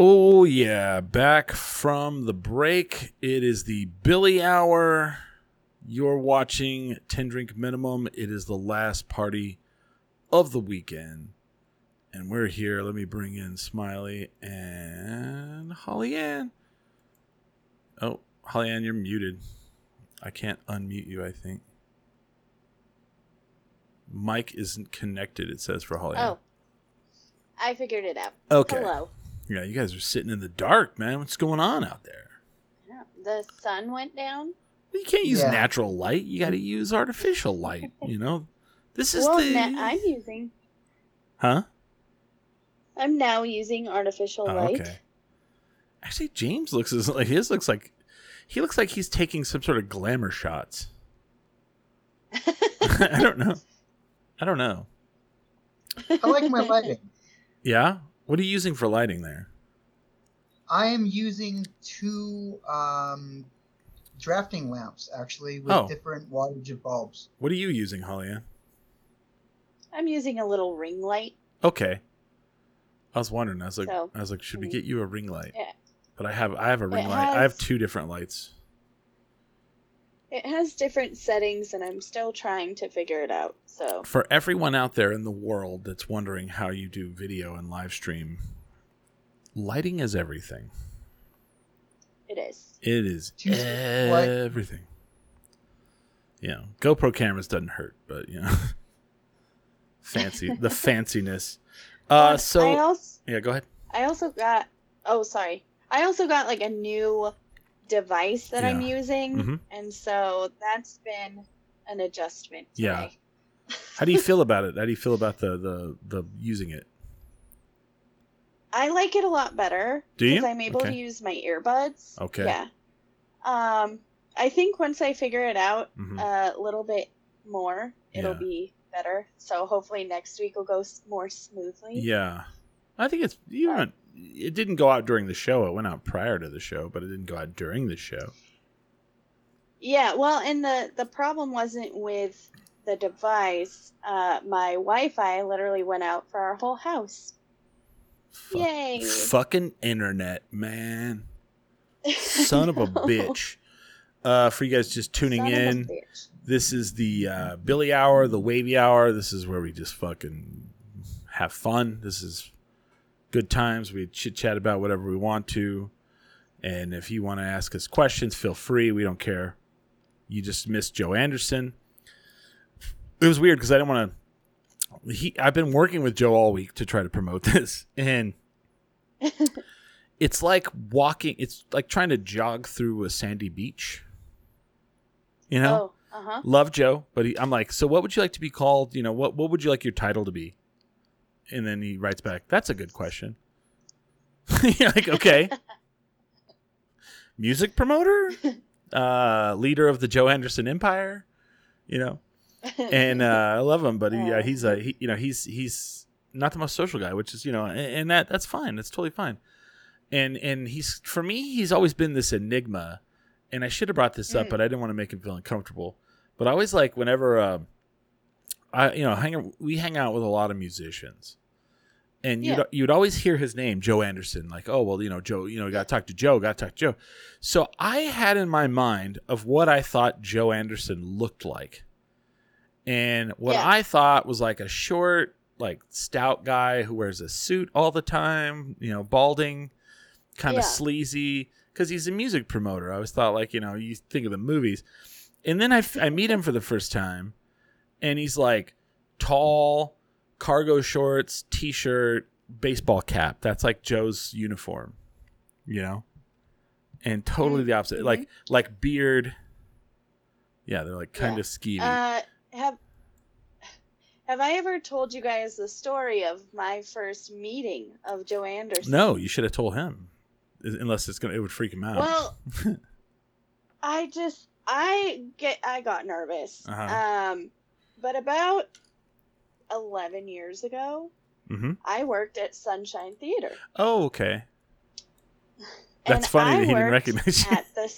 Oh, yeah. Back from the break. It is the Billy Hour. You're watching 10 Drink Minimum. It is the last party of the weekend. And we're here. Let me bring in Smiley and Holly Ann. Oh, Holly Ann, you're muted. I can't unmute you, I think. Mic isn't connected, it says for Holly Ann. Oh, I figured it out. Okay. Hello. Yeah, you guys are sitting in the dark, man. What's going on out there? Yeah, The sun went down. You can't use Yeah. natural light. You got to use artificial light. You know, this is well, the na- I'm using. huh? I'm now using artificial Oh, light. okay. Actually, James looks as like his looks like he looks like he's taking some sort of glamour shots. I don't know. I don't know. I like my lighting. Yeah, what are you using for lighting there? I am using two um, drafting lamps actually with Oh. different wattage of bulbs. What are you using, Holly? I'm using a little ring light. Okay. I was wondering. I was like, So- I was like, should we get you a ring light? Yeah. But I have, I have a ring It light. I have two different lights. It has different settings, and I'm still trying to figure it out. So For everyone out there in the world that's wondering how you do video and live stream, lighting is everything. it is. It is Two- what? everything. You know, GoPro cameras doesn't hurt, but you know, fancy the fanciness. Uh, so I also yeah, go ahead. I also got. Oh, sorry. I also got like a new device that I'm Yeah. using, Mhm. and so that's been an adjustment. Yeah. How do you feel about it? How do you feel about the the the using it? I like it a lot better Do you? because I'm able Okay. to use my earbuds. Okay. Yeah. Um, I think once I figure it out Mhm. a little bit more, it'll be better. So hopefully next week will go more smoothly. Yeah, I think it's you. Know, it didn't go out during the show. It went out prior to the show, but it didn't go out during the show. Yeah, well, and the the problem wasn't with the device. Uh, my Wi-Fi literally went out for our whole house. Fuck- Yay! Fucking internet, man. Son of a bitch. Uh, for you guys just tuning Son in, this is the uh, Billy Hour, the Wavy Hour. This is where we just fucking have fun. This is good times. We chit chat about whatever we want to. And if you want to ask us questions, feel free. We don't care. You just missed Joe Anderson. It was weird because I didn't want to. He, I've been working with Joe all week to try to promote this, and it's like walking. It's like trying to jog through a sandy beach. You know, Oh, uh huh. love Joe, but he, I'm like, so what would you like to be called? You know, what what would you like your title to be? And then he writes back, "That's a good question." You're like, okay, music promoter, uh, leader of the Joe Anderson Empire, you know, and uh, I love him, but he, uh, he's a he, you know he's he's not the most social guy, which is you know, and, and that that's fine, that's totally fine. And and he's for me, he's always been this enigma, and I should have brought this up, Mm. but I didn't want to make him feel uncomfortable. But I always like whenever uh, I you know hang we hang out with a lot of musicians, and you'd Yeah. you'd always hear his name, Joe Anderson. Like, oh well, you know Joe, you know, got to talk to Joe, got to talk to Joe. So I had in my mind of what I thought Joe Anderson looked like, and what Yeah. I thought was like a short, like stout guy who wears a suit all the time, you know, balding, kind of Yeah. sleazy, because he's a music promoter. I always thought like you know you think of the movies, and then I, I meet him for the first time, and he's like tall, cargo shorts, t-shirt, baseball cap. That's like Joe's uniform, you know. and totally the opposite. Like like beard. Yeah, they're like kind Yeah. of skeevy. Uh, have Have I ever told you guys the story of my first meeting of Joe Anderson? no, you should have told him, unless it's gonna it would freak him out. Well, I just I get I got nervous. Uh-huh. Um, but about eleven years ago, hmm I worked at Sunshine Theater. Oh, okay. That's and funny I that he didn't recognize you. At the,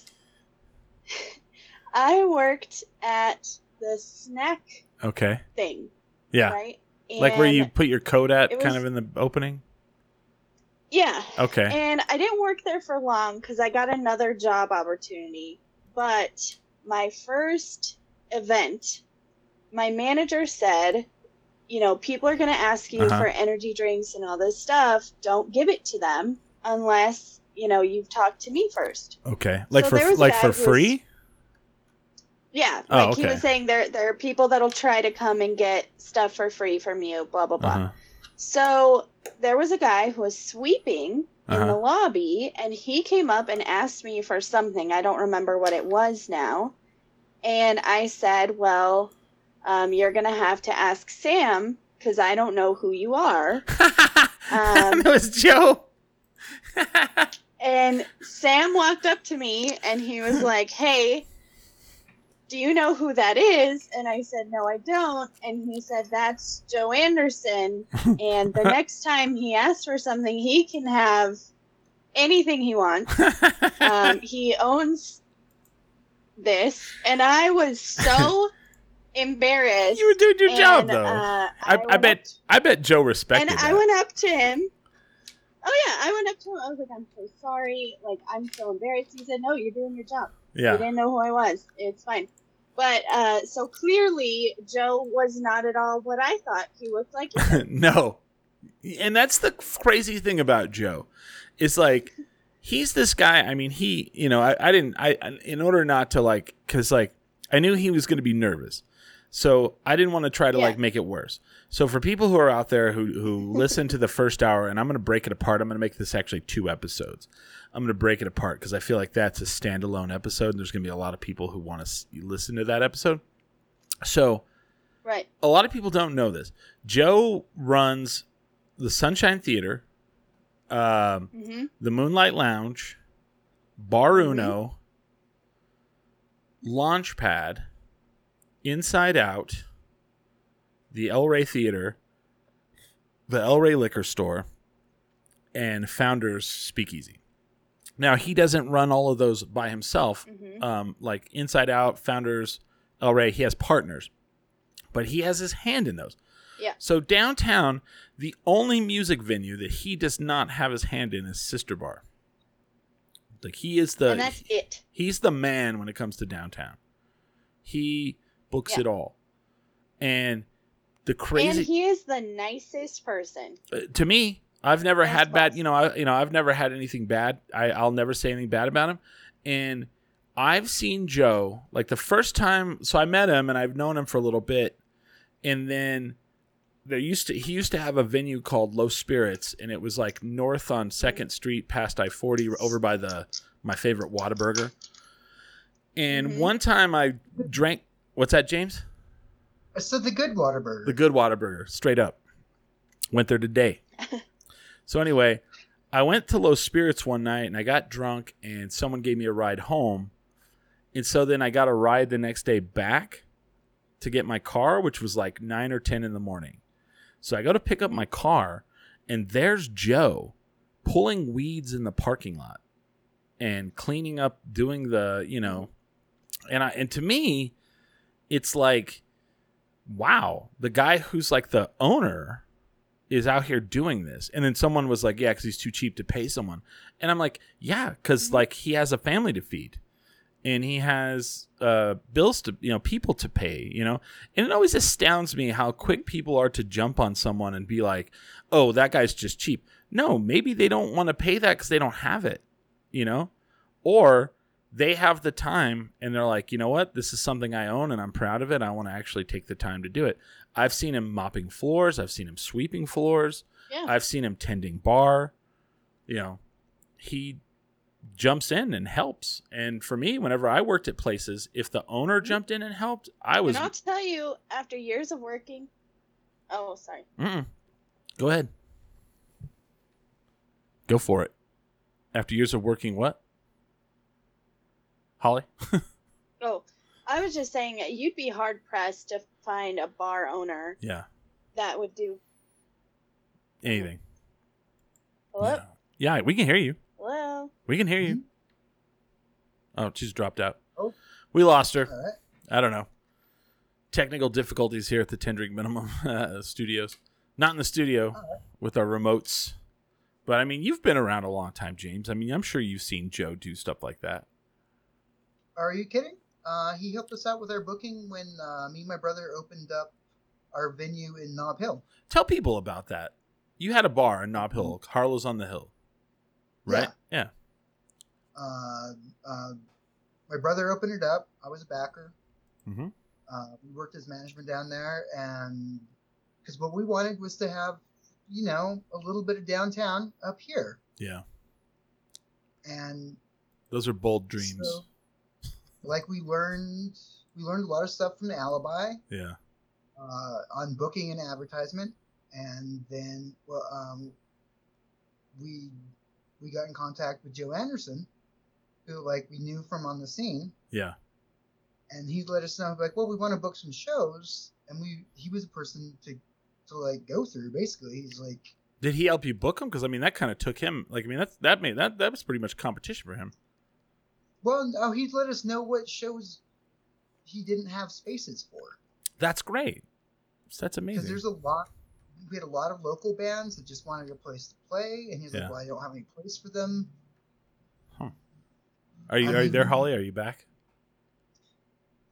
I worked at the snack Okay. thing, Yeah. right? Like where you put your coat at, it kind of in the opening. Yeah. Okay. And I didn't work there for long because I got another job opportunity. But my first event, my manager said, you know, people are going to ask you Uh-huh. for energy drinks and all this stuff. Don't give it to them unless, you know, you've talked to me first. Okay. Like So for there was a like for who was- free. Yeah. Oh, Like he was saying there there are people that'll try to come and get stuff for free from you, blah blah blah. Uh-huh. So there was a guy who was sweeping in Uh-huh. the lobby, and he came up and asked me for something. I don't remember what it was now. And I said, Well, um, you're going to have to ask Sam because I don't know who you are. Um, that was Joe. And Sam walked up to me and he was like, Hey, do you know who that is? And I said, No, I don't. And he said, That's Joe Anderson. And the next time he asks for something, he can have anything he wants. Um, he owns this. And I was so embarrassed. you were doing your job though. uh, I, I went bet up I bet Joe respected and that. I went up to him. Oh yeah, I went up to him. I was like, "I'm so sorry. Like, I'm so embarrassed." He said, "No, you're doing your job. Yeah, You didn't know who I was. It's fine." But uh, so clearly, Joe was not at all what I thought he looked like. no. And that's the crazy thing about Joe. Is like he's this guy, I mean, he, you know, I, I didn't I I- in order not to like cuz like I knew he was going to be nervous. So I didn't want to try to Yeah. like make it worse. So for people who are out there who who listen to the first hour and I'm going to break it apart, I'm going to make this actually two episodes. I'm going to break it apart because I feel like that's a standalone episode and there's going to be a lot of people who want to listen to that episode. So, right. a lot of people don't know this. Joe runs the Sunshine Theater, um, hmm the Moonlight Lounge, Bar Uno, Launchpad, Inside Out, the El Rey Theater, the El Rey Liquor Store, and Founders Speakeasy. Now he doesn't run all of those by himself. hmm Um, like Inside Out, Founders, El Rey, he has partners, but he has his hand in those. Yeah. So downtown, the only music venue that he does not have his hand in is Sister Bar. Like he is the and that's it. he's the man when it comes to downtown. He books Yeah. it all, and the crazy. And he is the nicest person. uh, to me, I've never That's had bad. You know, I you know I've never had anything bad. I I'll never say anything bad about him. And I've seen Joe like the first time. So I met him and I've known him for a little bit, and then there used to he used to have a venue called Low Spirits, and it was like north on Second Street, past I forty, over by the my favorite Whataburger. And Mhm. one time I drank. What's that, James? So the good Whataburger. The good Whataburger, straight up. Went there today. so anyway, I went to Low Spirits one night and I got drunk and someone gave me a ride home. And so then I got a ride the next day back to get my car, which was like nine or ten in the morning. So I go to pick up my car and there's Joe pulling weeds in the parking lot and cleaning up, doing the, you know, and I and to me, it's like wow, the guy who's like the owner is out here doing this. And then someone was like, yeah, because he's too cheap to pay someone. And I'm like, yeah, because like he has a family to feed and he has uh, bills to, you know, people to pay, you know. And it always astounds me how quick people are to jump on someone and be like, oh, that guy's just cheap. No, maybe they don't want to pay that because they don't have it, you know? Or they have the time and they're like, you know what? This is something I own and I'm proud of it. I want to actually take the time to do it. I've seen him mopping floors. I've seen him sweeping floors. Yeah. I've seen him tending bar. You know, he jumps in and helps. And for me, whenever I worked at places, if the owner mm-hmm. jumped in and helped, I was and I'll tell you, after years of working. Oh, sorry. Mm-mm. Go ahead. Go for it. After years of working, what? Holly? Oh, I was just saying you'd be hard pressed to find a bar owner yeah. that would do. Anything. Hello, Yeah. yeah, we can hear you. hello. We can hear you. Oh, she's dropped out. Oh. We lost her. All right. I don't know. Technical difficulties here at the 10 Drink Minimum uh, Studios. Not in the studio with our remotes. But I mean, you've been around a long time, James. I mean, I'm sure you've seen Joe do stuff like that. Are you kidding? Uh, he helped us out with our booking when uh, me and my brother opened up our venue in Nob Hill. Tell people about that. You had a bar in Nob Hill, Harlow's on the Hill. Right? Yeah. Uh, uh, my brother opened it up. I was a backer. Mm-hmm. Uh, we worked as management down there, and because what we wanted was to have, you know, a little bit of downtown up here, Yeah. and Those are bold dreams. So, like we learned, we learned a lot of stuff from the Alibi yeah. uh, on booking and advertisement, and then well, um, we we got in contact with Joe Anderson, who like we knew from on the scene, Yeah. and he let us know like, well, we want to book some shows, and we he was a person to to like go through. Basically, he's like, Did he help you book him? Because I mean, that kind of took him. Like, I mean, that's that made that that was pretty much competition for him. Well, oh, no, he let us know what shows he didn't have spaces for. That's great. That's amazing. because amazing. there's a lot we had a lot of local bands that just wanted a place to play and he's Yeah. like well i don't have any place for them Are you I are you there, Holly? Are you back?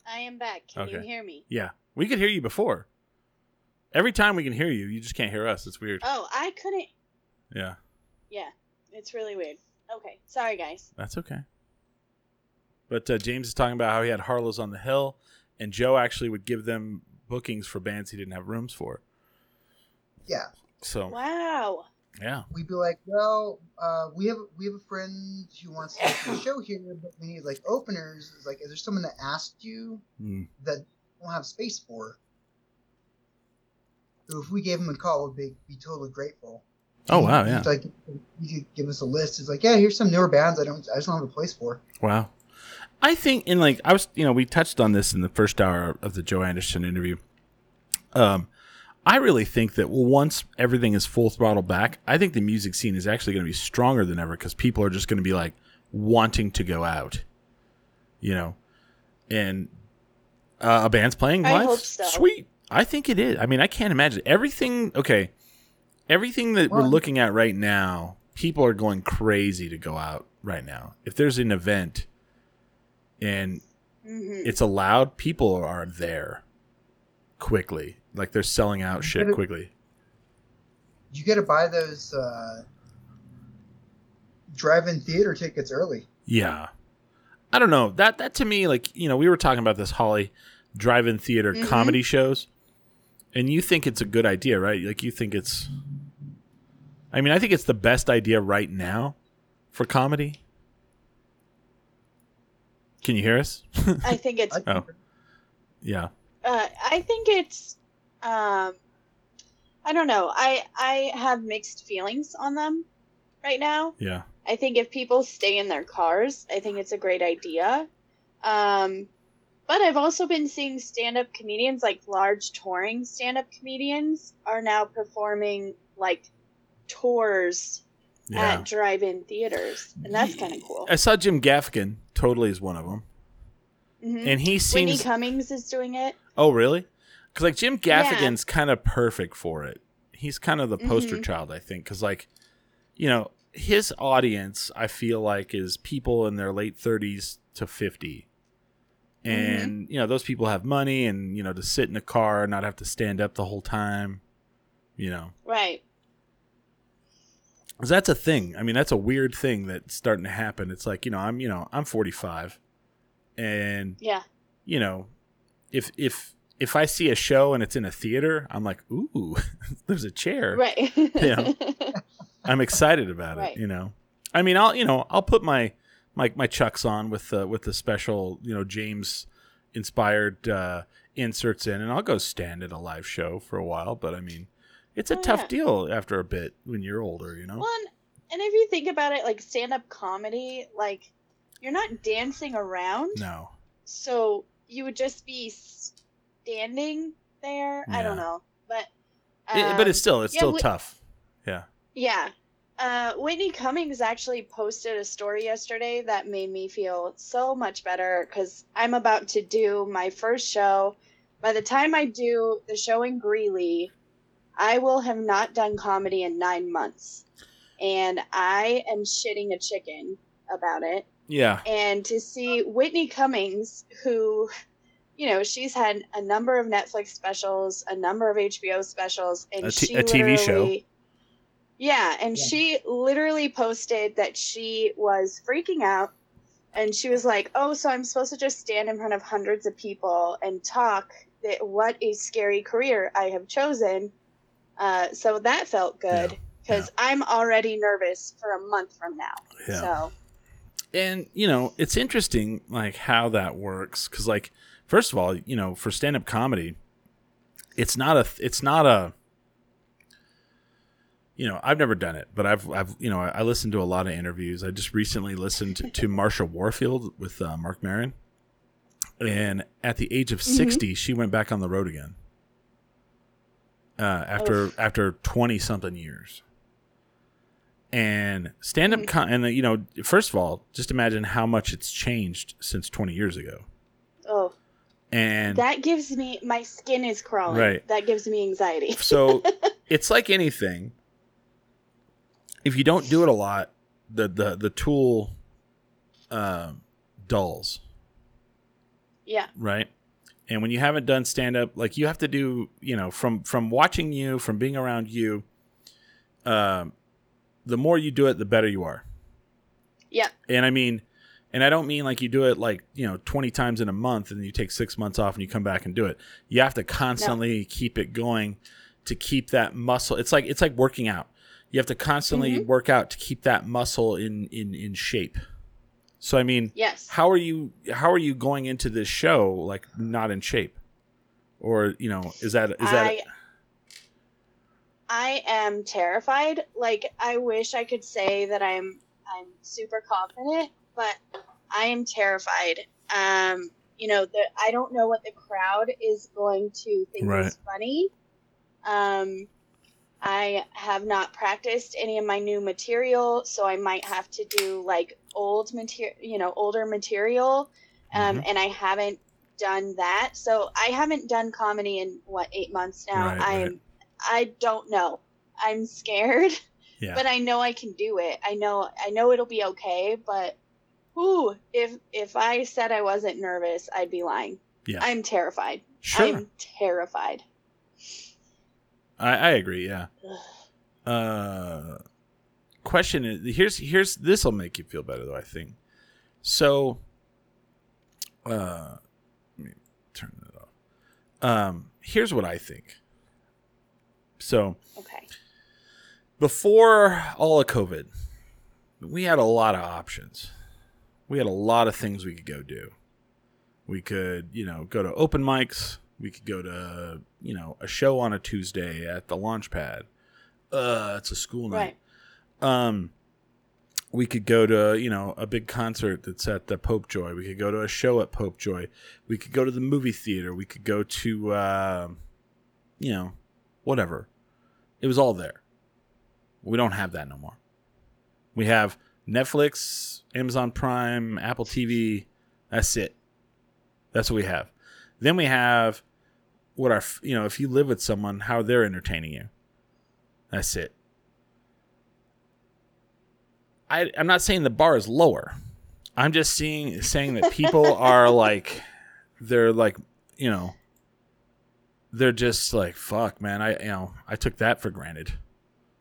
I am back. Can you hear me? Yeah, we could hear you before. Every time we can hear you, you just can't hear us. It's weird. Oh, I couldn't. Yeah, Yeah, it's really weird. Okay, sorry guys. that's okay. But uh, James is talking about how he had Harlow's on the Hill, and Joe actually would give them bookings for bands he didn't have rooms for. yeah So Wow. yeah, we'd be like well uh, we have we have a friend who wants to do a show here but we need like openers it's like is there someone that asked you Mm. that you don't have space for so if we gave him a call we'd be, be totally grateful Oh, wow, He'd, yeah. like you could give us a list it's like yeah here's some newer bands i don't i just don't have a place for Wow. I think in like I was you know, we touched on this in the first hour of the Joe Anderson interview. Um I really think that once everything is full throttle back, I think the music scene is actually going to be stronger than ever because people are just going to be like wanting to go out, you know, and uh, a band's playing I live. hope so. Sweet, I think it is. I mean, I can't imagine everything. Okay, everything that we're looking at right now, people are going crazy to go out right now. If there's an event and hmm it's allowed, people are there quickly. Like they're selling out shit it- quickly. you got to buy those uh, drive-in theater tickets early Yeah. I don't know. That that to me, like, you know, we were talking about this Holly drive-in theater Mhm. comedy shows. And you think it's a good idea, right? Like you think it's I mean, I think it's the best idea right now for comedy. Can you hear us? I think it's. Oh. yeah. Uh, I think it's. Um, I don't know. I I have mixed feelings on them right now. Yeah. I think if people stay in their cars, I think it's a great idea. Um, but I've also been seeing stand-up comedians, like large touring stand-up comedians, are now performing like tours Yeah. at drive-in theaters, and that's kind of cool. I saw Jim Gaffigan totally is one of them. Mhm. And he Whitney seems Cummings is doing it. Oh, really? Because like Jim Yeah. Gaffigan's kind of perfect for it. He's kind of the poster Mhm. child, I think. Because like, you know, his audience, I feel like, is people in their late thirties to fifty, and you know, those people have money, and you know, to sit in a car and not have to stand up the whole time. You know, Right. That's a thing. I mean, that's a weird thing that's starting to happen. It's like you know, I'm you know, I'm 45, and Yeah. you know, if if if I see a show and it's in a theater, I'm like, ooh, there's a chair. Right. Yeah. I'm excited about Right. it. You know, I mean, I'll you know I'll put my my my chucks on with the with the special you know James inspired uh, inserts in, and I'll go stand at a live show for a while. But I mean, it's a Oh, tough yeah. deal after a bit when you're older, you know. Well, and, and if you think about it, like stand up comedy, like you're not dancing around, No, so you would just be standing there. I don't know, but It- but it's um, still it's yeah, still we- tough. Yeah. Yeah. Uh, Whitney Cummings actually posted a story yesterday that made me feel so much better because I'm about to do my first show. By the time I do the show in Greeley, I will have not done comedy in nine months. And I am shitting a chicken about it. Yeah. And to see Whitney Cummings, who, you know, she's had a number of Netflix specials, a number of HBO specials, and A t- she a TV show. Yeah, and Yeah. she literally posted that she was freaking out, and she was like, "Oh, so I'm supposed to just stand in front of hundreds of people and talk? That what a scary career I have chosen." Uh, so that felt good Yeah, because I'm already nervous for a month from now. Yeah. So and you know it's interesting like how that works because like first of all you know for stand-up comedy it's not a it's not a you know i've never done it but i've i've you know i, I listened to a lot of interviews. I just recently listened to, marsha warfield with uh, mark Maron, and at the age of 60 she went back on the road again uh, after Oof. after 20 something years and stand up Mhm. con- and uh, you know first of all just imagine how much it's changed since 20 years ago oh. and That gives me my skin is crawling. Right. That gives me anxiety. so it's like anything if you don't do it a lot the the the tool um dulls Yeah. right and when you haven't done stand up like you have to do you know from from watching you from being around you um the more you do it the better you are. Yeah. and i mean and i don't mean like you do it like you know 20 times in a month and you take six months off and you come back and do it. You have to constantly keep it going to keep that muscle. It's like it's like working out. You have to constantly Mhm. work out to keep that muscle in in in shape so i mean Yes. how are you how are you going into this show like not in shape or you know is that is that I I am terrified. Like I wish I could say that I'm I'm super confident, but I am terrified. Um, you know, the, I don't know what the crowd is going to think Right. is funny. Um, I have not practiced any of my new material, so I might have to do like old material, you know, older material. Um, Mhm. and I haven't done that. So I haven't done comedy in what eight months now. Right, I'm right. I don't know. I'm scared, yeah but I know I can do it. I know I know it'll be okay, but whew, if if I said I wasn't nervous, I'd be lying. Yeah. I'm terrified. sure I'm terrified. I, I agree yeah uh question is here's here's this will make you feel better though i think so uh let me turn that off um here's what i think so Okay. before all of COVID, we had a lot of options. We had a lot of things we could go do. We could, you know, go to open mics. We could go to, you know, a show on a Tuesday at the launch pad. Uh, it's a school night. Right. Um, we could go to, you know, a big concert that's at the Popejoy. We could go to a show at Popejoy. We could go to the movie theater. We could go to, uh, you know, whatever. It was all there. We don't have that no more. We have Netflix, Amazon Prime, Apple TV. That's it. That's what we have. Then we have what our, you know, if you live with someone, how they're entertaining you. That's it. I, I'm not saying the bar is lower. I'm just seeing saying that people are like, they're like, you know, they're just like, fuck, man. I, you know, I took that for granted.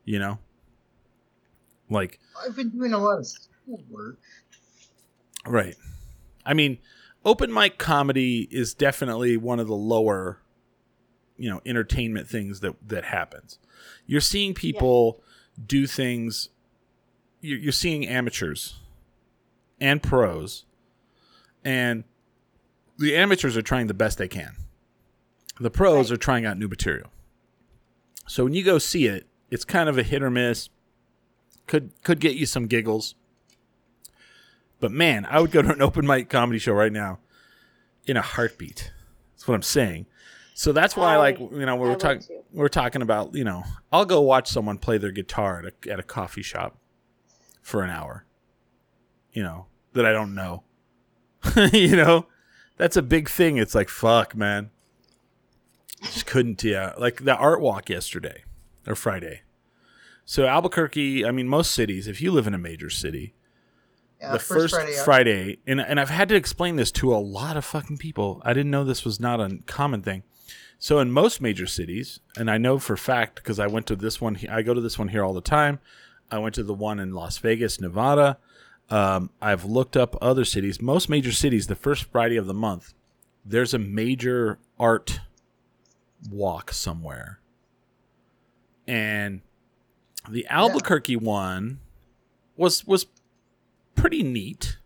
You know, like I've been doing a lot of schoolwork. Right. I mean, open mic comedy is definitely one of the lower, you know, entertainment things that that happens. You're seeing people do things you're, you're seeing amateurs and pros, and the amateurs are trying the best they can. The pros Right. are trying out new material. So when you go see it, it's kind of a hit or miss. Could could get you some giggles. But man, I would go to an open mic comedy show right now in a heartbeat. That's what I'm saying. So that's why, I- like you know, we we're talking we're talking about you know, I'll go watch someone play their guitar at a, at a coffee shop for an hour. You know that I don't know. you know, that's a big thing. It's like fuck, man. Just couldn't yeah. Like the art walk yesterday or Friday. So Albuquerque, I mean, most cities. If you live in a major city, Yeah, the first, Friday, Friday, and and I've had to explain this to a lot of fucking people. I didn't know this was not a common thing. So in most major cities, and I know for fact because I went to this one, I go to this one here all the time. I went to the one in Las Vegas, Nevada. Um, I've looked up other cities. Most major cities, the first Friday of the month, there's a major art walk somewhere, and the Albuquerque one was was pretty neat,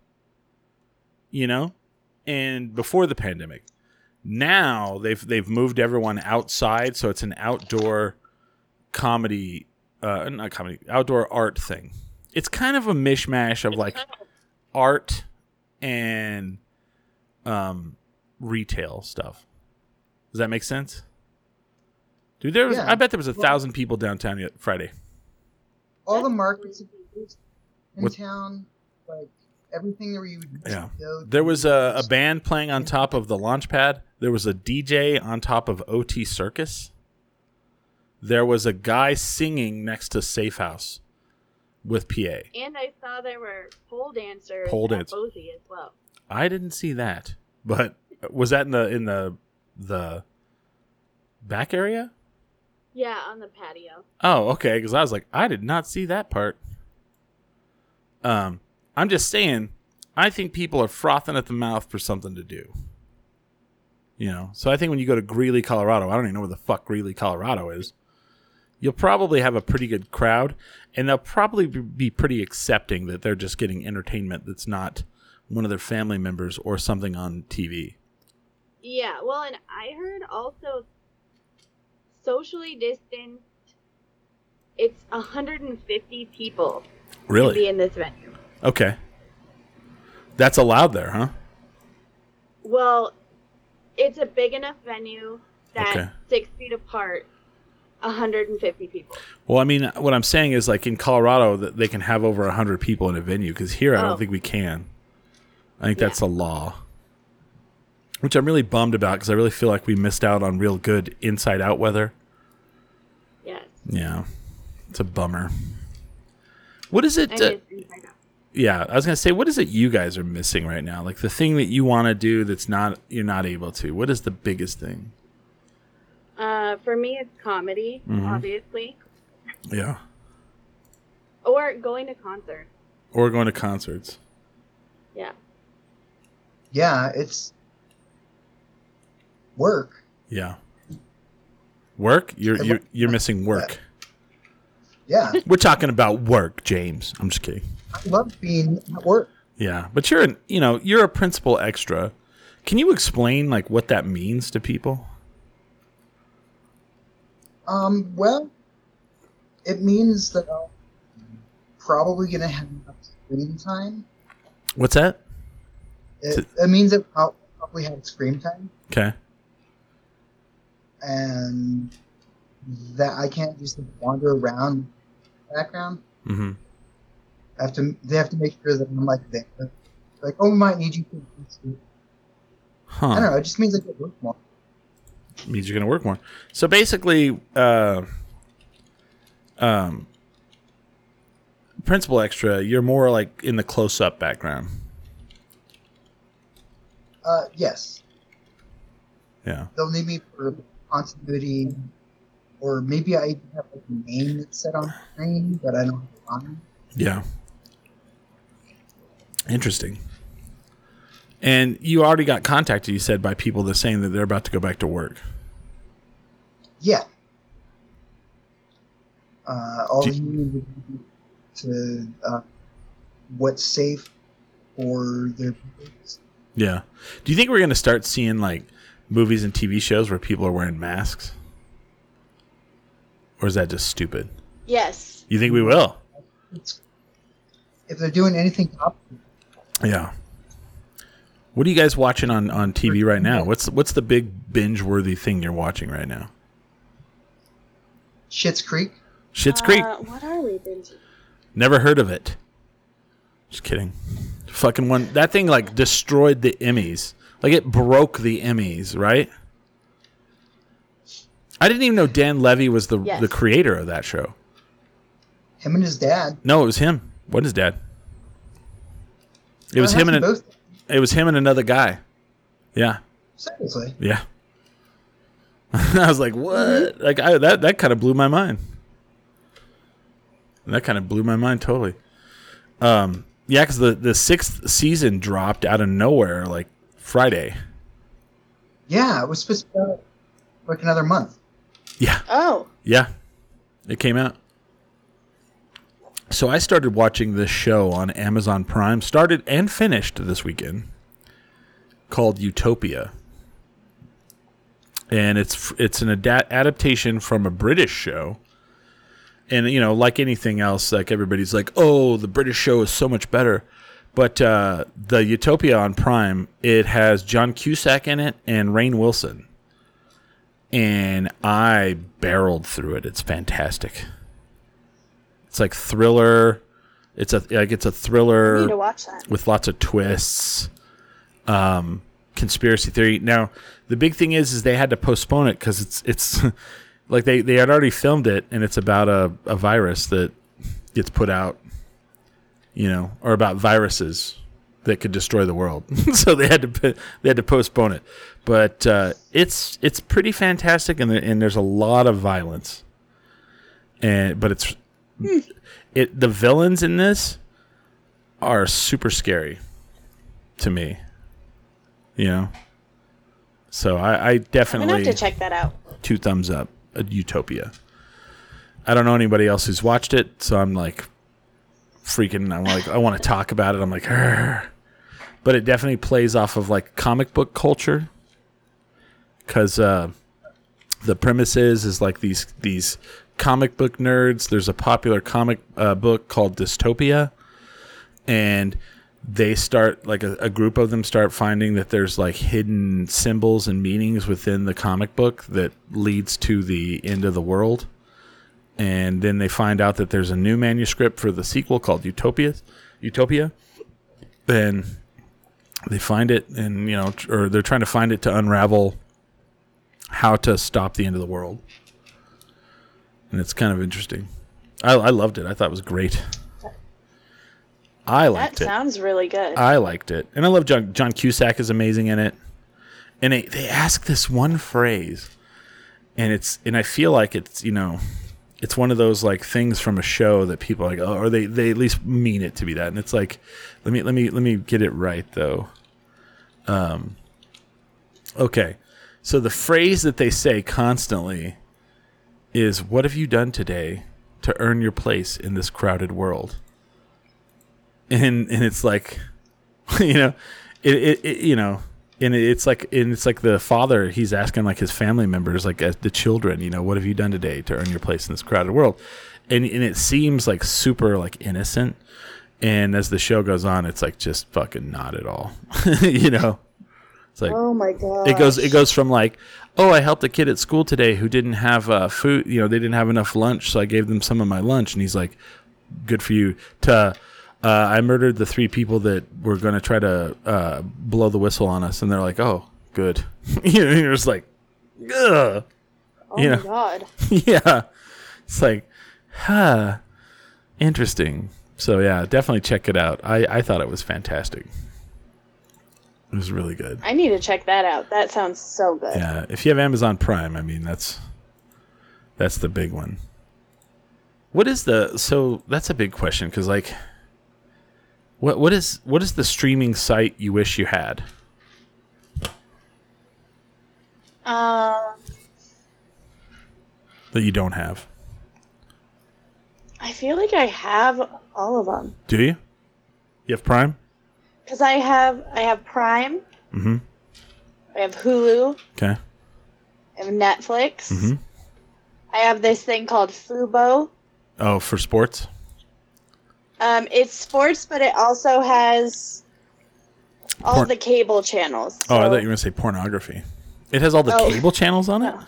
you know, and before the pandemic. Now they've they've moved everyone outside, so it's an outdoor comedy, uh, not comedy, outdoor art thing. It's kind of a mishmash of like art and um retail stuff. Does that make sense? Dude, there was Yeah. I bet there was a thousand people downtown yet Friday. all the markets in town, like everything where you would Yeah. go. There was a, a band playing on top of the launch pad. There was a DJ on top of OT Circus. There was a guy singing next to Safe House with PA. And I saw there were pole dancers Pole dance. Bosie as well. I didn't see that, but was that in the in the the back area? Yeah, on the patio. Oh, okay. Because I was like, I did not see that part. Um, I'm just saying, I think people are frothing at the mouth for something to do. You know, so I think when you go to Greeley, Colorado, I don't even know where the fuck Greeley, Colorado is. You'll probably have a pretty good crowd, and they'll probably be- pretty accepting that they're just getting entertainment that's not one of their family members or something on TV. Yeah, well, and I heard also socially distanced. It's 150 people can be Really? in this venue. Okay. That's allowed there, huh? Well, it's a big enough venue that Okay. six feet apart, 150 people. Well, I mean, what I'm saying is, like in Colorado, that they can have over hundred people in a venue. Because here, I don't Oh. think we can. I think Yeah. that's a law, which I'm really bummed about because I really feel like we missed out on real good inside out weather. Yes. Yeah, it's a bummer. What is it? Uh, miss Inside Out. Yeah, I was gonna say, what is it you guys are missing right now? Like the thing that you want to do that's not you're not able to. What is the biggest thing? Uh, for me, it's comedy, Mhm. obviously, Yeah, or going to concerts. or going to concerts. Yeah. Yeah, it's work. Yeah, work. You're you're you're missing work. Yeah, We're talking about work, James. I'm just kidding. I love being at work. Yeah, but you're an you know you're a principal extra. Can you explain like what that means to people? Um, well, it means that I'm probably gonna have enough screen time. What's that? It, it means that I'll probably have screen time, Okay. and that I can't just wander around the background. Mm-hmm. I have to. They have to make sure that I'm like there. Like, oh, we might need you. Huh. I don't know. It just means I get work more. means you're going to work more. So basically, uh, um, principal extra, you're more like in the close up background. Uh, yes, Yeah. they'll need me for continuity, or maybe I have like a name that's set on the screen, but I don't have a line. Yeah. Interesting. And you already got contacted, you said, by people that saying that they're about to go back to work. Yeah. Uh, all Do- you need to uh, what's safe for their Yeah. Do you think we're going to start seeing like movies and TV shows where people are wearing masks? Or is that just stupid? Yes. You think we will? if they're doing anything up Yeah. What are you guys watching on, on TV right now? What's what's the big binge worthy thing you're watching right now? Schitt's Creek. Schitt's Creek. Uh, what are we binging? Never heard of it. Just kidding. Fucking one. That thing like destroyed the Emmys. Like it broke the Emmys, right? I didn't even know Dan Levy was the Yes. the creator of that show. Him and his dad. No, it was him. What is dad? It was him and actually both. it was him and another guy. Yeah, Seriously. yeah. I was like, what? Like I, that that kind of blew my mind. That kind of blew my mind totally. Um, yeah, because the the sixth season dropped out of nowhere like Friday. Yeah, it was supposed to be like another month. Yeah, Oh, yeah, it came out. So I started watching this show on Amazon Prime, started and finished this weekend, called Utopia. And it's it's an ada- adaptation from a British show. And you know, like anything else, like everybody's like, "Oh, the British show is so much better." But uh, the Utopia on Prime, it has John Cusack in it and Rainn Wilson. And I barreled through it. It's fantastic. It's like thriller. It's a like it's a thriller need to watch that. with lots of twists. Um, conspiracy theory. Now, the big thing is, is they had to postpone it because it's it's like they they had already filmed it, and it's about a a virus that gets put out, you know, or about viruses that could destroy the world. so they had to put, they had to postpone it. But uh, it's it's pretty fantastic, and there, and there's a lot of violence. And but it's it the villains in this are super scary to me. You know, so I, I definitely have to check that out. two thumbs up. A Utopia. I don't know anybody else who's watched it, so I'm like freaking. I'm like I want to talk about it. I'm like, "Arr." but it definitely plays off of like comic book culture because uh, the premise is is like these these comic book nerds. There's a popular comic uh, book called Dystopia, and they start like a, a group of them start finding that there's like hidden symbols and meanings within the comic book that leads to the end of the world. And then they find out that there's a new manuscript for the sequel called Utopia. Utopia. Then they find it, and you know, or they're trying to find it to unravel how to stop the end of the world. And it's kind of interesting. I, I loved it. I thought it was great. I That liked it. That sounds really good. I liked it, and I love John. John Cusack is amazing in it, and they, they ask this one phrase, and it's and I feel like it's you know, it's one of those like things from a show that people are like oh, or they they at least mean it to be that, and it's like, let me let me let me get it right though. Um. Okay, so the phrase that they say constantly is, "What have you done today to earn your place in this crowded world?" and and it's like you know it, it, it you know and it's like and it's like the father he's asking like his family members like as the children you know what have you done today to earn your place in this crowded world and and it seems like super like innocent and as the show goes on it's like just fucking not at all you know it's like oh my god! it goes it goes from like oh i helped a kid at school today who didn't have uh, food you know they didn't have enough lunch so i gave them some of my lunch and he's like good for you. To uh, i murdered the three people that were going to try to uh, blow the whistle on us and they're like oh good. You know you're just like Ugh. Oh you my know. god! yeah. It's like huh. Interesting. So yeah definitely check it out. I i thought it was fantastic it was really good I need to check that out. That sounds so good. yeah, if you have Amazon Prime, I mean that's that's the big one. What is the so that's a big question because like what what is what is the streaming site you wish you had? Um, that you don't have? I feel like I have all of them Do you? You have Prime? Because I have I have Prime, Mm-hmm. I have Hulu, Okay. I have Netflix. Mm-hmm. I have this thing called Fubo. Oh, for sports? Um, it's sports, but it also has all Porn- the cable channels. Oh, I thought you were going to say pornography. It has all the Oh. cable channels on it?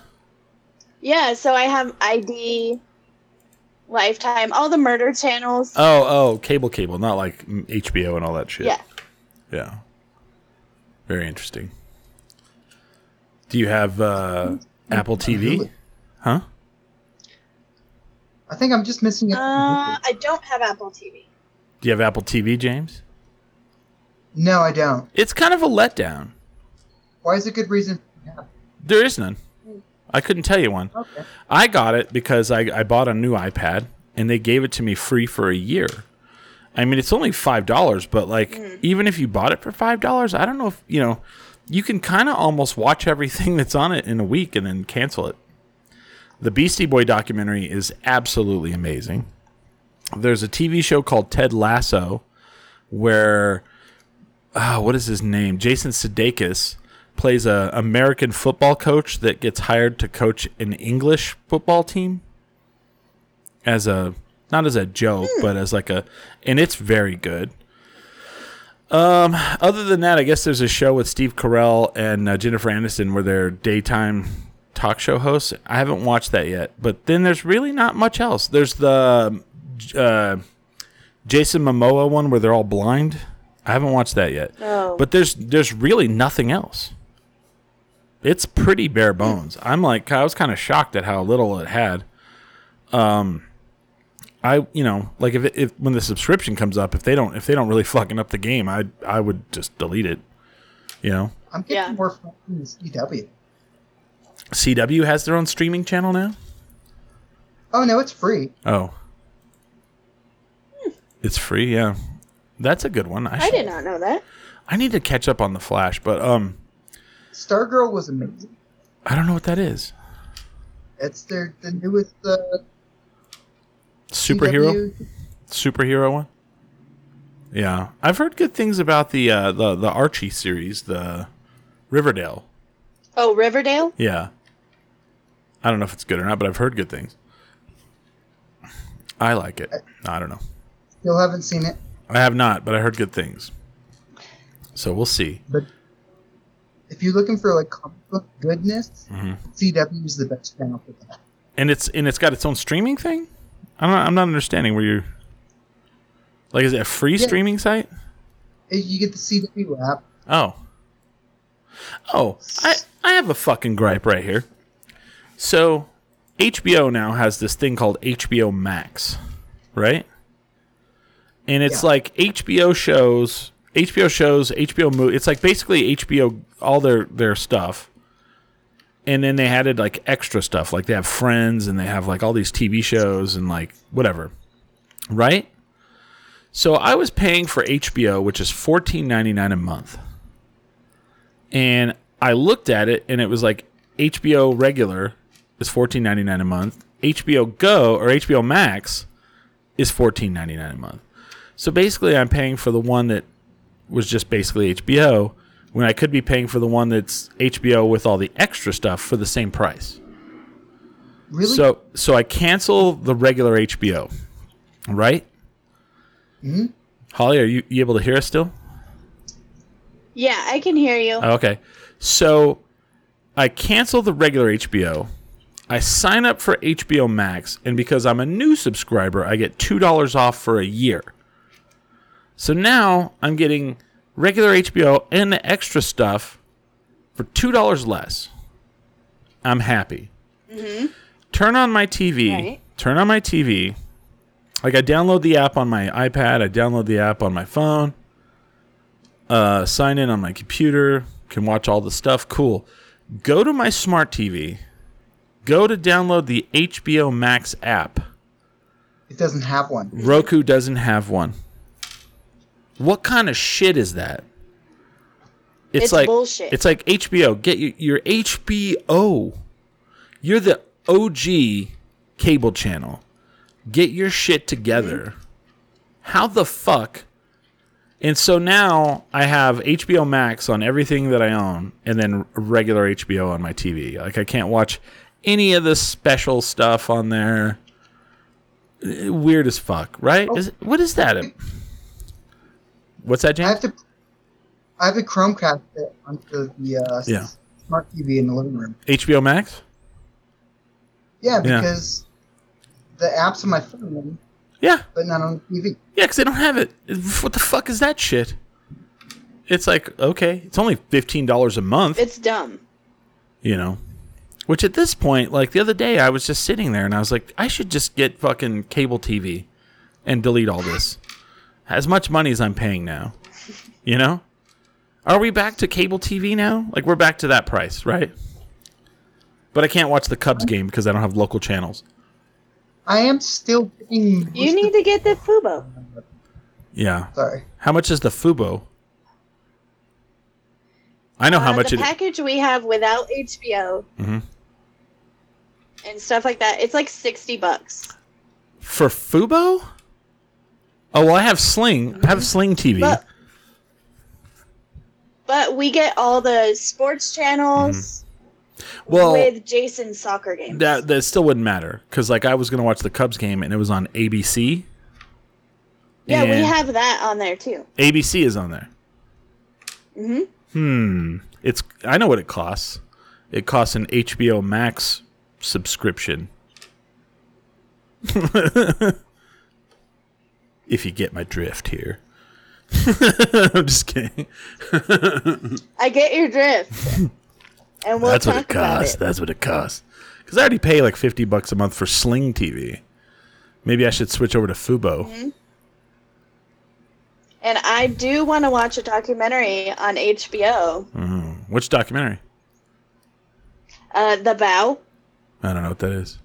Yeah, so I have ID, Lifetime, all the murder channels. Oh, oh, cable, cable, not like HBO and all that shit. yeah. Yeah. Very interesting. Do you have uh, Apple TV? Huh? I think I'm just missing it. Uh, I don't have Apple TV. Do you have Apple TV, James? no, I don't. It's kind of a letdown. Why is it a good reason? Yeah. There is none. I couldn't tell you one. Okay. I got it because I, I bought a new iPad and they gave it to me free for a year. I mean, it's only five dollars, but like, even if you bought it for five dollars, I don't know if you know, you can kind of almost watch everything that's on it in a week and then cancel it. The Beastie Boy documentary is absolutely amazing. There's a TV show called Ted Lasso, where, ah, what is his name? Jason Sudeikis plays a American football coach that gets hired to coach an English football team as a not as a joke, but as like a and it's very good. Um, other than that, I guess there's a show with Steve Carell and uh, Jennifer Aniston where they're daytime talk show hosts. I haven't watched that yet, but then there's really not much else. There's the uh, Jason Momoa one where they're all blind. I haven't watched that yet. Oh. But there's there's really nothing else. It's pretty bare bones. I'm like I was kind of shocked at how little it had. Um I you know, like if it, if when the subscription comes up, if they don't if they don't really fucking up the game, I I would just delete it. You know. I'm getting Yeah. more from CW. CW has their own streaming channel now? Oh no, it's free. Oh. It's free, yeah. That's a good one. I, I should- did not know that. I need to catch up on the Flash, but um Stargirl was amazing. I don't know what that is. It's their the newest uh, Superhero? CW. superhero one. Yeah, I've heard good things about the uh, the the Archie series, the Riverdale. Oh, Riverdale? Yeah, I don't know if it's good or not, but I've heard good things. I like it. I don't know. You haven't seen it, I have not, but I heard good things. So we'll see. but if you're looking for like comic book goodness, Mm-hmm. CW is the best channel for that. And it's and it's got its own streaming thing. I'm not, I'm not understanding where you're. Like, is it a free Yeah. streaming site? You get to see the CW app. Oh. Oh, I, I have a fucking gripe right here. So, HBO now has this thing called HBO Max, right? And it's Yeah. like HBO shows, HBO shows, HBO movie. It's like basically HBO all their their stuff. And then they added like extra stuff, like they have Friends and they have like all these TV shows and like whatever, right? So I was paying for HBO, which is fourteen ninety nine a month, and I looked at it, and it was like HBO regular is fourteen ninety nine a month, HBO Go or HBO Max is fourteen ninety nine a month. So basically, I'm paying for the one that was just basically HBO when I could be paying for the one that's HBO with all the extra stuff for the same price. Really? So so I cancel the regular HBO, right? Mhm. Holly, are you, you able to hear us still? Yeah, I can hear you. Okay. So I cancel the regular HBO. I sign up for HBO Max, and because I'm a new subscriber, I get $2 off for a year. So now I'm getting regular HBO and the extra stuff for $2 less. I'm happy. Turn on my TV. Right. Turn on my TV. Like I download the app on my iPad, I download the app on my phone uh, sign in on my computer, can watch all the stuff. Cool. Go to my smart TV. Go to download the HBO Max app. it doesn't have one. Roku doesn't have one. What kind of shit is that? It's like bullshit. It's like HBO. Get your, your HBO. You're the OG cable channel. Get your shit together. How the fuck? And so now I have HBO Max on everything that I own and then regular HBO on my TV. Like I can't watch any of the special stuff on there. Weird as fuck, right? Oh. Is, what is that? What's that, James? I have to. I have to Chromecast it onto the uh, Yeah. smart TV in the living room. HBO Max? Yeah, Yeah. because the apps on my phone, Yeah. but not on the TV. Yeah, because they don't have it. What the fuck is that shit? It's like, okay, it's only $15 a month, It's dumb. you know? Which at this point, like the other day, I was just sitting there and I was like, I should just get fucking cable TV and delete all this. As much money as I'm paying now, you know? Are we back to cable TV now? Like, we're back to that price, right? But I can't watch the Cubs game because I don't have local channels. I am still getting. You need to get the Fubo. Yeah. Sorry. How much is the Fubo? I know how Uh, much the it package we have without HBO mm-hmm. and stuff like that. It's like sixty bucks. For Fubo? Oh well, I have Sling. I have Sling TV. But but we get all the sports channels Mm-hmm. well, with Jason's soccer games. that that still wouldn't matter because like I was gonna watch the Cubs game and it was on ABC. yeah, we have that on there too. ABC is on there. hmm Hmm. It's I know what it costs. It costs an HBO Max subscription. if you get my drift here. I'm just kidding. I get your drift, and we'll That's talk what it about costs. it. That's what it costs. Because I already pay like fifty bucks a month for Sling TV. Maybe I should switch over to Fubo. Mm-hmm. And I do want to watch a documentary on HBO. Mhm. Which documentary? Uh, the Vow. I don't know what that is.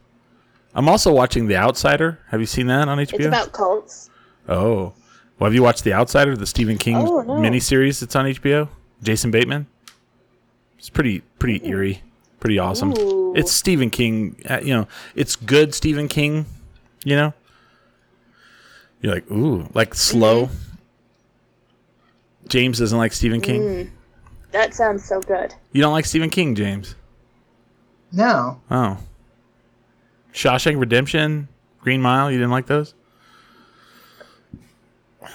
I'm also watching The Outsider. Have you seen that on HBO? It's about cults. Oh, well, have you watched The Outsider, the Stephen King Oh, no. miniseries that's on HBO? Jason Bateman. It's pretty pretty eerie, pretty awesome. Ooh. It's Stephen King. uh, You know, it's good Stephen King. You know, you're like ooh, like slow. Mm-hmm. James doesn't like Stephen King. Mm. That sounds so good. You don't like Stephen King, James? No. Oh. Shawshank Redemption, Green Mile. You didn't like those?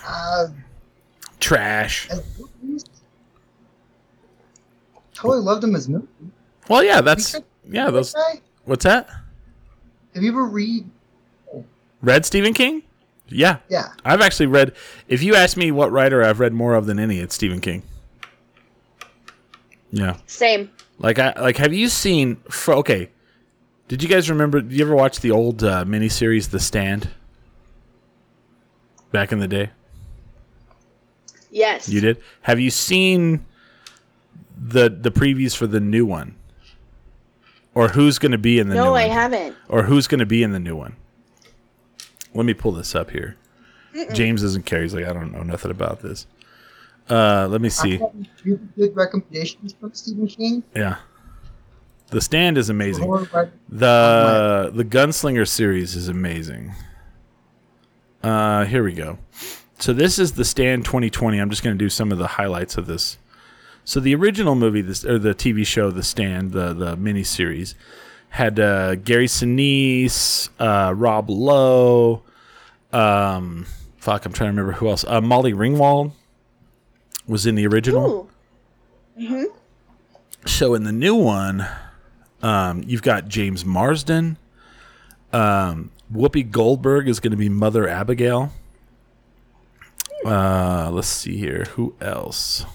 Uh, Trash. as movies, totally loved him as movie. Well, yeah, that's Because- yeah. Those. Guy, What's that? Have you ever read? Read Stephen King? Yeah, Yeah. I've actually read. If you ask me what writer I've read more of than any, it's Stephen King. Yeah, Same. like I like. Have you seen? For, okay, did you guys remember? Did you ever watch the old uh, miniseries The Stand? Back in the day, Yes. you did. Have you seen the the previews for the new one? Or who's going to be in the new No, one? I haven't. or who's going to be in the new one. Let me pull this up here. James doesn't care. He's like, I don't know nothing about this. Uh, let me see. I have good recommendations from Stephen King. Yeah, the stand is amazing. The the Gunslinger series is amazing. Uh, here we go. So this is the Stand 2020. I'm just going to do some of the highlights of this. So the original movie, this or the TV show, The Stand, the the mini series, had uh, Gary Sinise, uh, Rob Lowe, um, fuck, I'm trying to remember who else. Uh, Molly Ringwald was in the original. Ooh. hmm So in the new one, um, you've got James Marsden. Um, Whoopi Goldberg is going to be Mother Abigail. Uh, let's see here. Who else?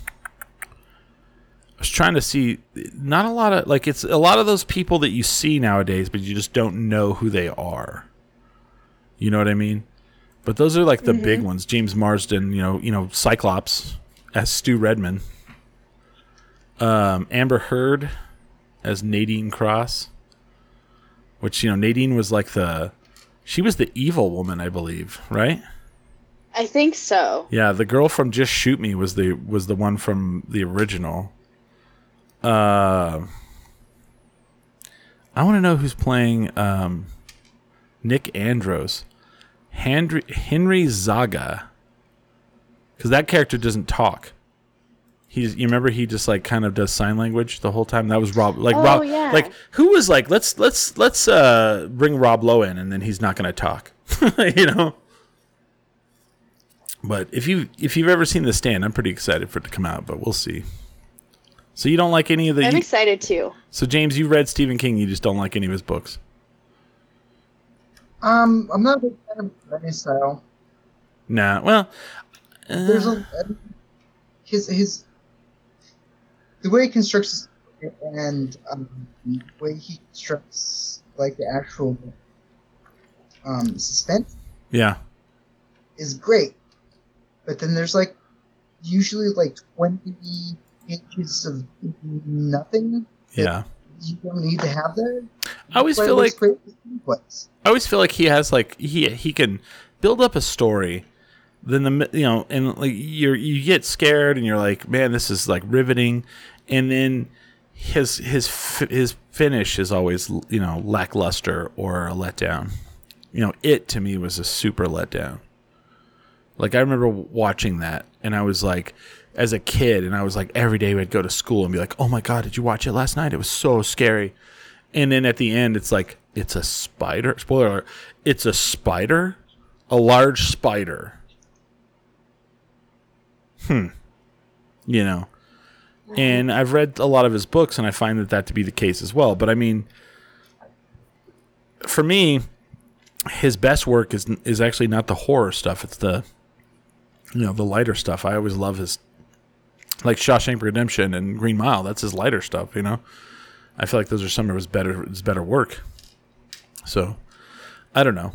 I was trying to see. Not a lot of like it's a lot of those people that you see nowadays, but you just don't know who they are. You know what I mean? But those are like the big ones. James Marsden, you know, you know, Cyclops as Stu Redman um, Amber Heard as Nadine Cross, which you know Nadine was like the she was the evil woman, I believe, right? I think so. Yeah, the girl from Just Shoot Me was the was the one from the original. Uh, I want to know who's playing um, Nick Andros. Henry Henry Zaga, because that character doesn't talk. He's you remember he just like kind of does sign language the whole time. That was Rob like Oh, Rob yeah. like who was like let's let's let's uh bring Rob Lowe in and then he's not gonna talk, you know. But if you if you've ever seen The Stand, I'm pretty excited for it to come out, but we'll see. So you don't like any of the I'm you- excited too. so James, you read Stephen King, you just don't like any of his books. Um, I'm not a big fan of writing style. Nah, well, There's uh, a his his the way he constructs it and um, the way he constructs like the actual um, suspense yeah, is great, but then there's like usually like 20 pages of nothing yeah. you don't need to have there. I always feel like great in the screenplays. I always feel like he has like he he can build up a story, then the you know, and like you're you get scared and you're like, man, this is like riveting, and then his his his finish is always you know lackluster or a letdown. You know, it to me was a super letdown. Like I remember watching that, and I was like, as a kid, and I was like, every day we'd go to school and be like, "Oh my god, did you watch it last night? It was so scary." And then at the end, it's like, it's a spider. Spoiler alert. It's a spider, a large spider. Hmm. You know. And I've read a lot of his books, and I find that that to be the case as well. But I mean, for me, his best work is is actually not the horror stuff. It's the, you know, the lighter stuff. I always love his, like Shawshank Redemption and Green Mile. That's his lighter stuff. You know. I feel like those are some of his better his better work. So, I don't know,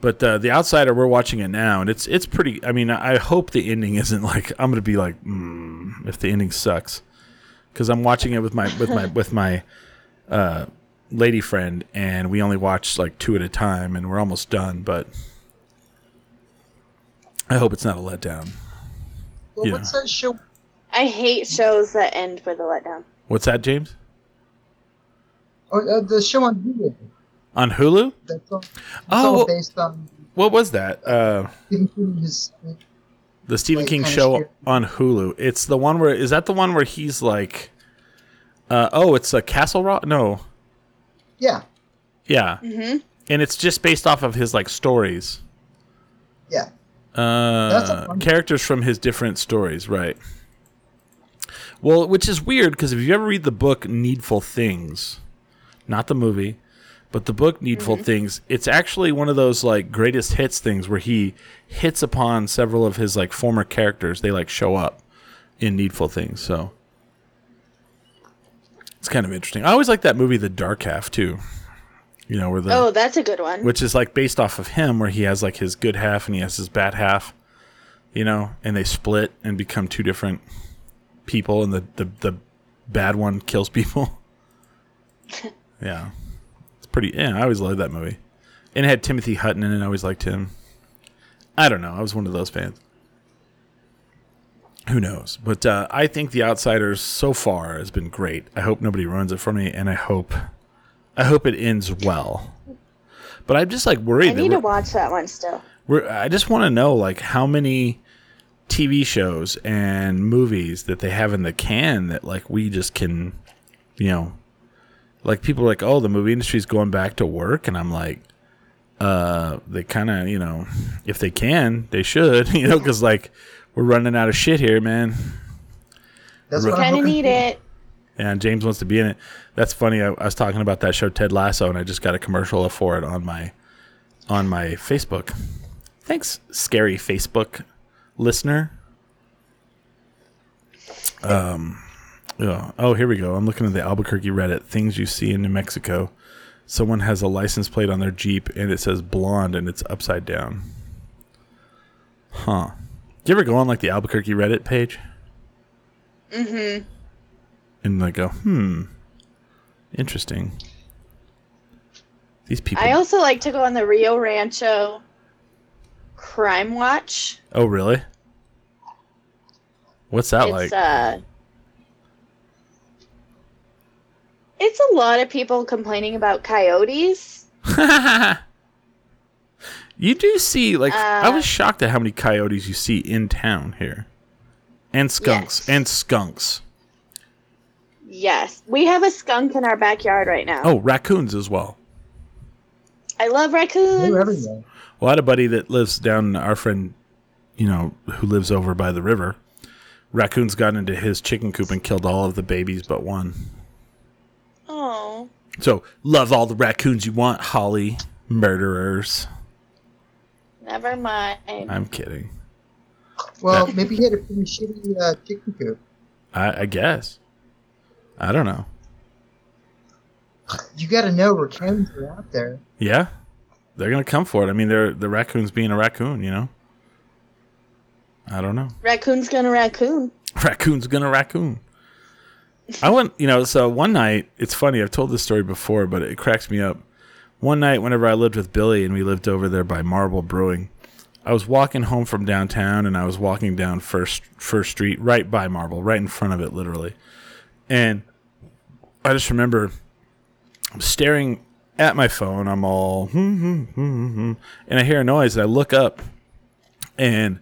but uh, the Outsider we're watching it now, and it's it's pretty. I mean, I hope the ending isn't like I'm gonna be like, mm, if the ending sucks, because I'm watching it with my with my with my uh, lady friend, and we only watch like two at a time, and we're almost done. But I hope it's not a letdown. Well, Yeah. what's that show? I hate shows that end with a letdown. What's that, James? Oh, uh, the show on Hulu. On Hulu? That's all, that's Oh, all based on What was that? Uh, The Stephen Like, King show scary. on Hulu. It's the one where is that the one where he's like, uh, oh, it's a Castle Rock. No, Yeah, yeah, Mm-hmm. and it's just based off of his like stories, yeah. Uh, characters from his different stories, right? Well, which is weird because if you ever read the book Needful Things, not the movie, but the book Needful Things, it's actually one of those like greatest hits things where he hits upon several of his like former characters. They like show up in Needful Things, so it's kind of interesting. I always like that movie, The Dark Half, too. You know, where the Oh, that's a good one. which is like based off of him, where he has like his good half and he has his bad half. You know, and they split and become two different people, and the the, the bad one kills people. yeah, it's pretty. Yeah, I always loved that movie, and it had Timothy Hutton in it. I always liked him. I don't know. I was one of those fans. Who knows? But uh, I think The Outsiders so far has been great. I hope nobody ruins it for me, and I hope, I hope it ends well. But I'm just like worried. I need we're- to watch that one still. we're, I just want to know like how many TV shows and movies that they have in the can that like we just can, you know, like people are like, oh, the movie industry's going back to work, and I'm like, uh, they kind of, you know, if they can, they should, you know, because like we're running out of shit here, man. That's Right. Kind of need it. And James wants to be in it. That's funny. I, I was talking about that show Ted Lasso, and I just got a commercial for it on my on my Facebook. Thanks, scary Facebook listener. Um, yeah. Oh, here we go. I'm looking at the Albuquerque Reddit. Things you see in New Mexico. Someone has a license plate on their Jeep, and it says blonde, and it's upside down. Huh. Do you ever go on like the Albuquerque Reddit page? Mm-hmm. and like go, hmm, interesting. These people. I also like to go on the Rio Rancho Crime Watch. oh, really? What's that it's like? uh It's a lot of people complaining about coyotes. You do see like I Uh, was shocked at how many coyotes you see in town here, and skunks Yes. and skunks. Yes, we have a skunk in our backyard right now. Oh, raccoons as well. I love raccoons. They're everywhere. Well, I had a buddy that lives down. Our friend, you know, who lives over by the river. Raccoons got into his chicken coop and killed all of the babies but one. Oh, So love all the raccoons you want, Holly. Murderers. never mind. I'm kidding. Well, maybe he had a pretty shitty uh, chicken coop. I, I guess. I don't know. You got to know raccoons are out there. Yeah, they're gonna come for it. I mean, they're the raccoons being a raccoon. You know. I don't know. Raccoon's gonna raccoon. Raccoon's gonna raccoon. I went, you know, so one night, it's funny, I've told this story before, but it cracks me up. One night, whenever I lived with Billy and we lived over there by Marble Brewing, I was walking home from downtown and I was walking down First First Street, right by Marble, right in front of it, literally. And I just remember staring at my phone. I'm all, hmm, hmm, hmm, hmm, and I hear a noise. And I look up and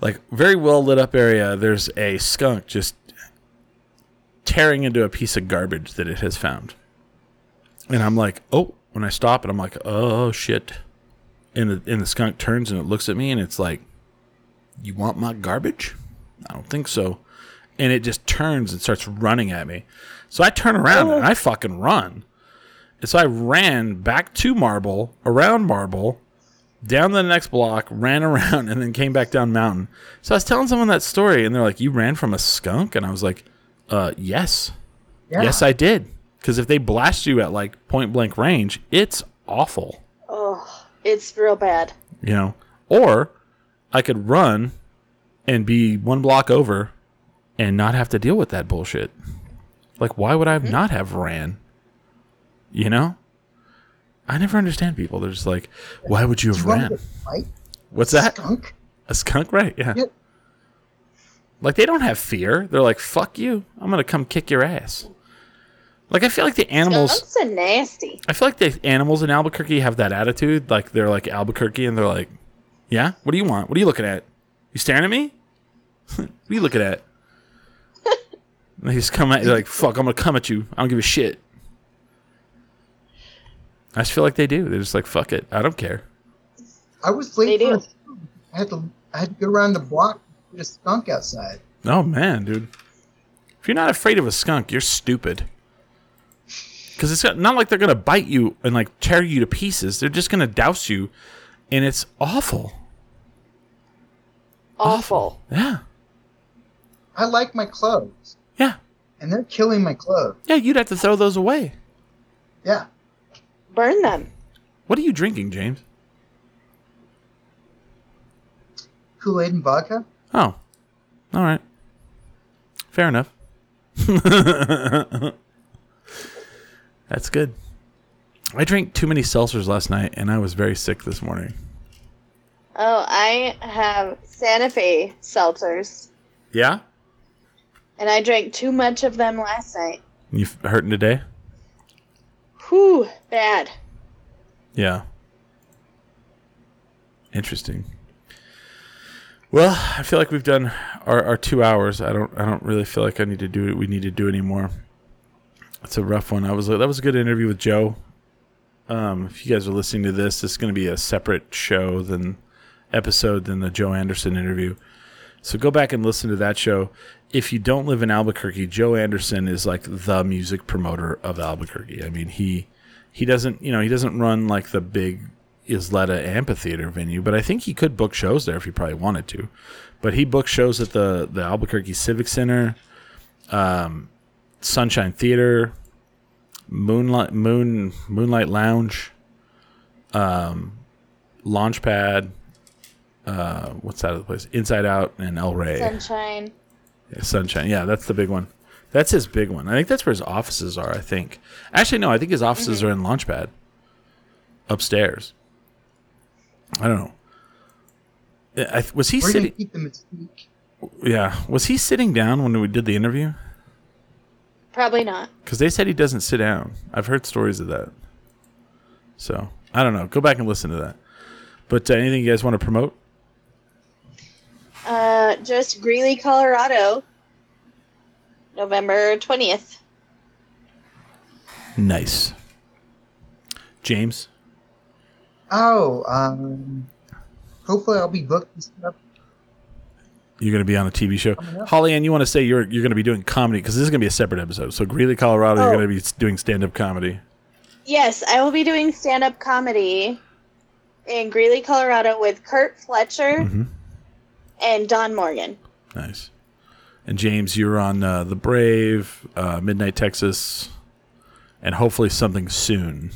like very well lit up area there's a skunk just tearing into a piece of garbage that it has found. And i'm like oh when i stop and i'm like oh shit. And the, and the skunk turns and it looks at me and it's like you want my garbage? I don't think so and it just turns and starts running at me so i turn around and i fucking run and so i ran back to marble around marble down the next block, ran around, and then came back down mountain. So I was telling someone that story, and they're like, "You ran from a skunk?" And I was like, "Uh, yes, Yeah. yes, I did." Because if they blast you at like point blank range, it's awful, Oh, it's real bad. you know. Or I could run and be one block over and not have to deal with that bullshit. Like, why would I not have ran? You know. I never understand people. They're just like, "Why would you You have want ran?" to fight What's that? skunk? A skunk, right? Yeah. Yeah. Like they don't have fear. They're like, "Fuck you! I'm gonna come kick your ass." Like I feel like the animals. Skunks are nasty. I feel like the animals in Albuquerque have that attitude. Like they're like Albuquerque, and they're like, "Yeah, what do you want? What are you looking at? You staring at me? what are you looking at?" And they just come at you like, "Fuck! I'm gonna come at you. I don't give a shit." I just feel like they do. They're just like, "Fuck it. I don't care." I was late They for do. a skunk. I had to I had to go around the block to get a skunk outside. Oh man, dude. If you're not afraid of a skunk, you're stupid. Because it's not like they're gonna bite you and like tear you to pieces. They're just gonna douse you, and it's awful. Awful. Yeah, I like my clothes, yeah, and they're killing my clothes. yeah. You'd have to throw those away. Yeah. Burn them. What are you drinking, James? Kool Aid and vodka. Oh, all right. Fair enough. That's good. I drank too many seltzers last night, and I was very sick this morning. Oh, I have Santa Fe seltzers, Yeah, and I drank too much of them last night. you hurting today? Whew, bad. Yeah. Interesting. Well, I feel like we've done our, our two hours. I don't I don't really feel like I need to do it. We need to do anymore. It's a rough one. I was like that was a good interview with Joe. Um, if you guys are listening to this, this is going to be a separate show than episode than the Joe Anderson interview. So go back and listen to that show. If you don't live in Albuquerque, Joe Anderson is like the music promoter of Albuquerque. I mean, he he doesn't you know he doesn't run like the big Isleta amphitheater venue, but I think he could book shows there if he probably wanted to. But he books shows at the the Albuquerque Civic Center, um, Sunshine Theater, Moonlight Moon Moonlight Lounge, um, Launchpad. Uh, what's that other place? Inside Out and El Rey. Sunshine. Yeah, Sunshine. Yeah, that's the big one. That's his big one. I think that's where his offices are. I think. Actually, no. I think his offices are in Launchpad, upstairs. I don't know. I, I- was he We're sitting? keep the mystique. Yeah, was he sitting down when we did the interview? Probably not. Because they said he doesn't sit down. I've heard stories of that. So I don't know. Go back and listen to that. But uh, anything you guys want to promote? Uh, just Greeley, Colorado, November 20th. Nice. James. Oh, um, hopefully I'll be booked and stuff. You're going to be on a TV show. Coming. Holly Ann, you want to say you're you're going to be doing comedy because this is going to be a separate episode. So Greeley, Colorado, you're Oh. going to be doing stand up comedy. Yes, I will be doing stand up comedy in Greeley, Colorado with Kurt Fletcher Mhm. And Don Morgan. Nice. And James, you're on uh, the Brave, uh, Midnight Texas, and hopefully something soon.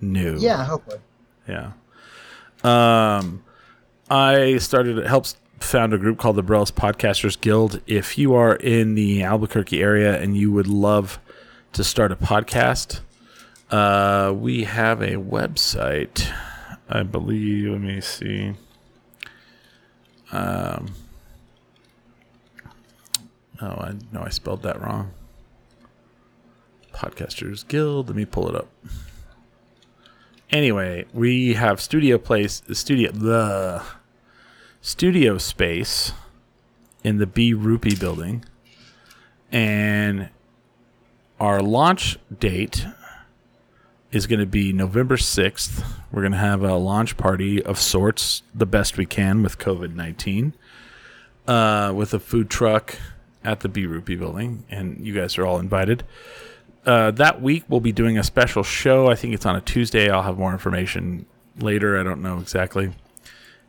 New. Yeah, hopefully. Yeah. Um, I started helps found a group called the Barelas Podcasters Guild. If you are in the Albuquerque area and you would love to start a podcast, uh, we have a website. I believe. Let me see. Um. Oh, I know I spelled that wrong. Podcasters Guild. Let me pull it up. Anyway, we have studio place, studio the studio space in the B Ruppe building, and our launch date is going to be November sixth. We're going to have a launch party of sorts, the best we can with COVID nineteen, uh, with a food truck at the B Ruppe building, and you guys are all invited uh, that week we'll be doing a special show. I think it's on a Tuesday. I'll have more information later. I don't know exactly.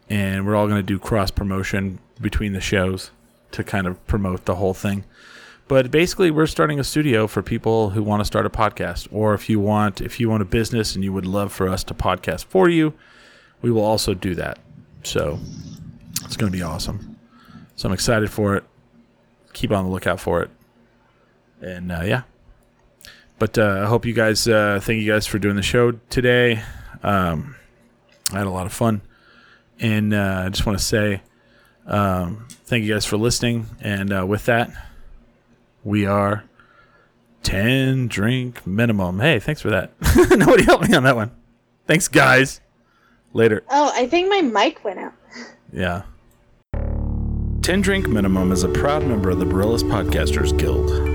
And we're all going to do cross promotion between the shows to kind of promote the whole thing. But basically, we're starting a studio for people who want to start a podcast, or if you want, if you want a business and you would love for us to podcast for you, we will also do that. So it's going to be awesome. So I'm excited for it. Keep on the lookout for it. And uh, yeah, but uh, I hope you guys, uh, thank you guys for doing the show today. Um, I had a lot of fun. And uh, I just want to say um, thank you guys for listening. And uh, with that, we are 10 drink minimum. Hey, thanks for that. Nobody helped me on that one. Thanks, guys. Later. Oh, I think my mic went out. Yeah. 10 Drink Minimum is a proud member of the Barelas Podcasters Guild.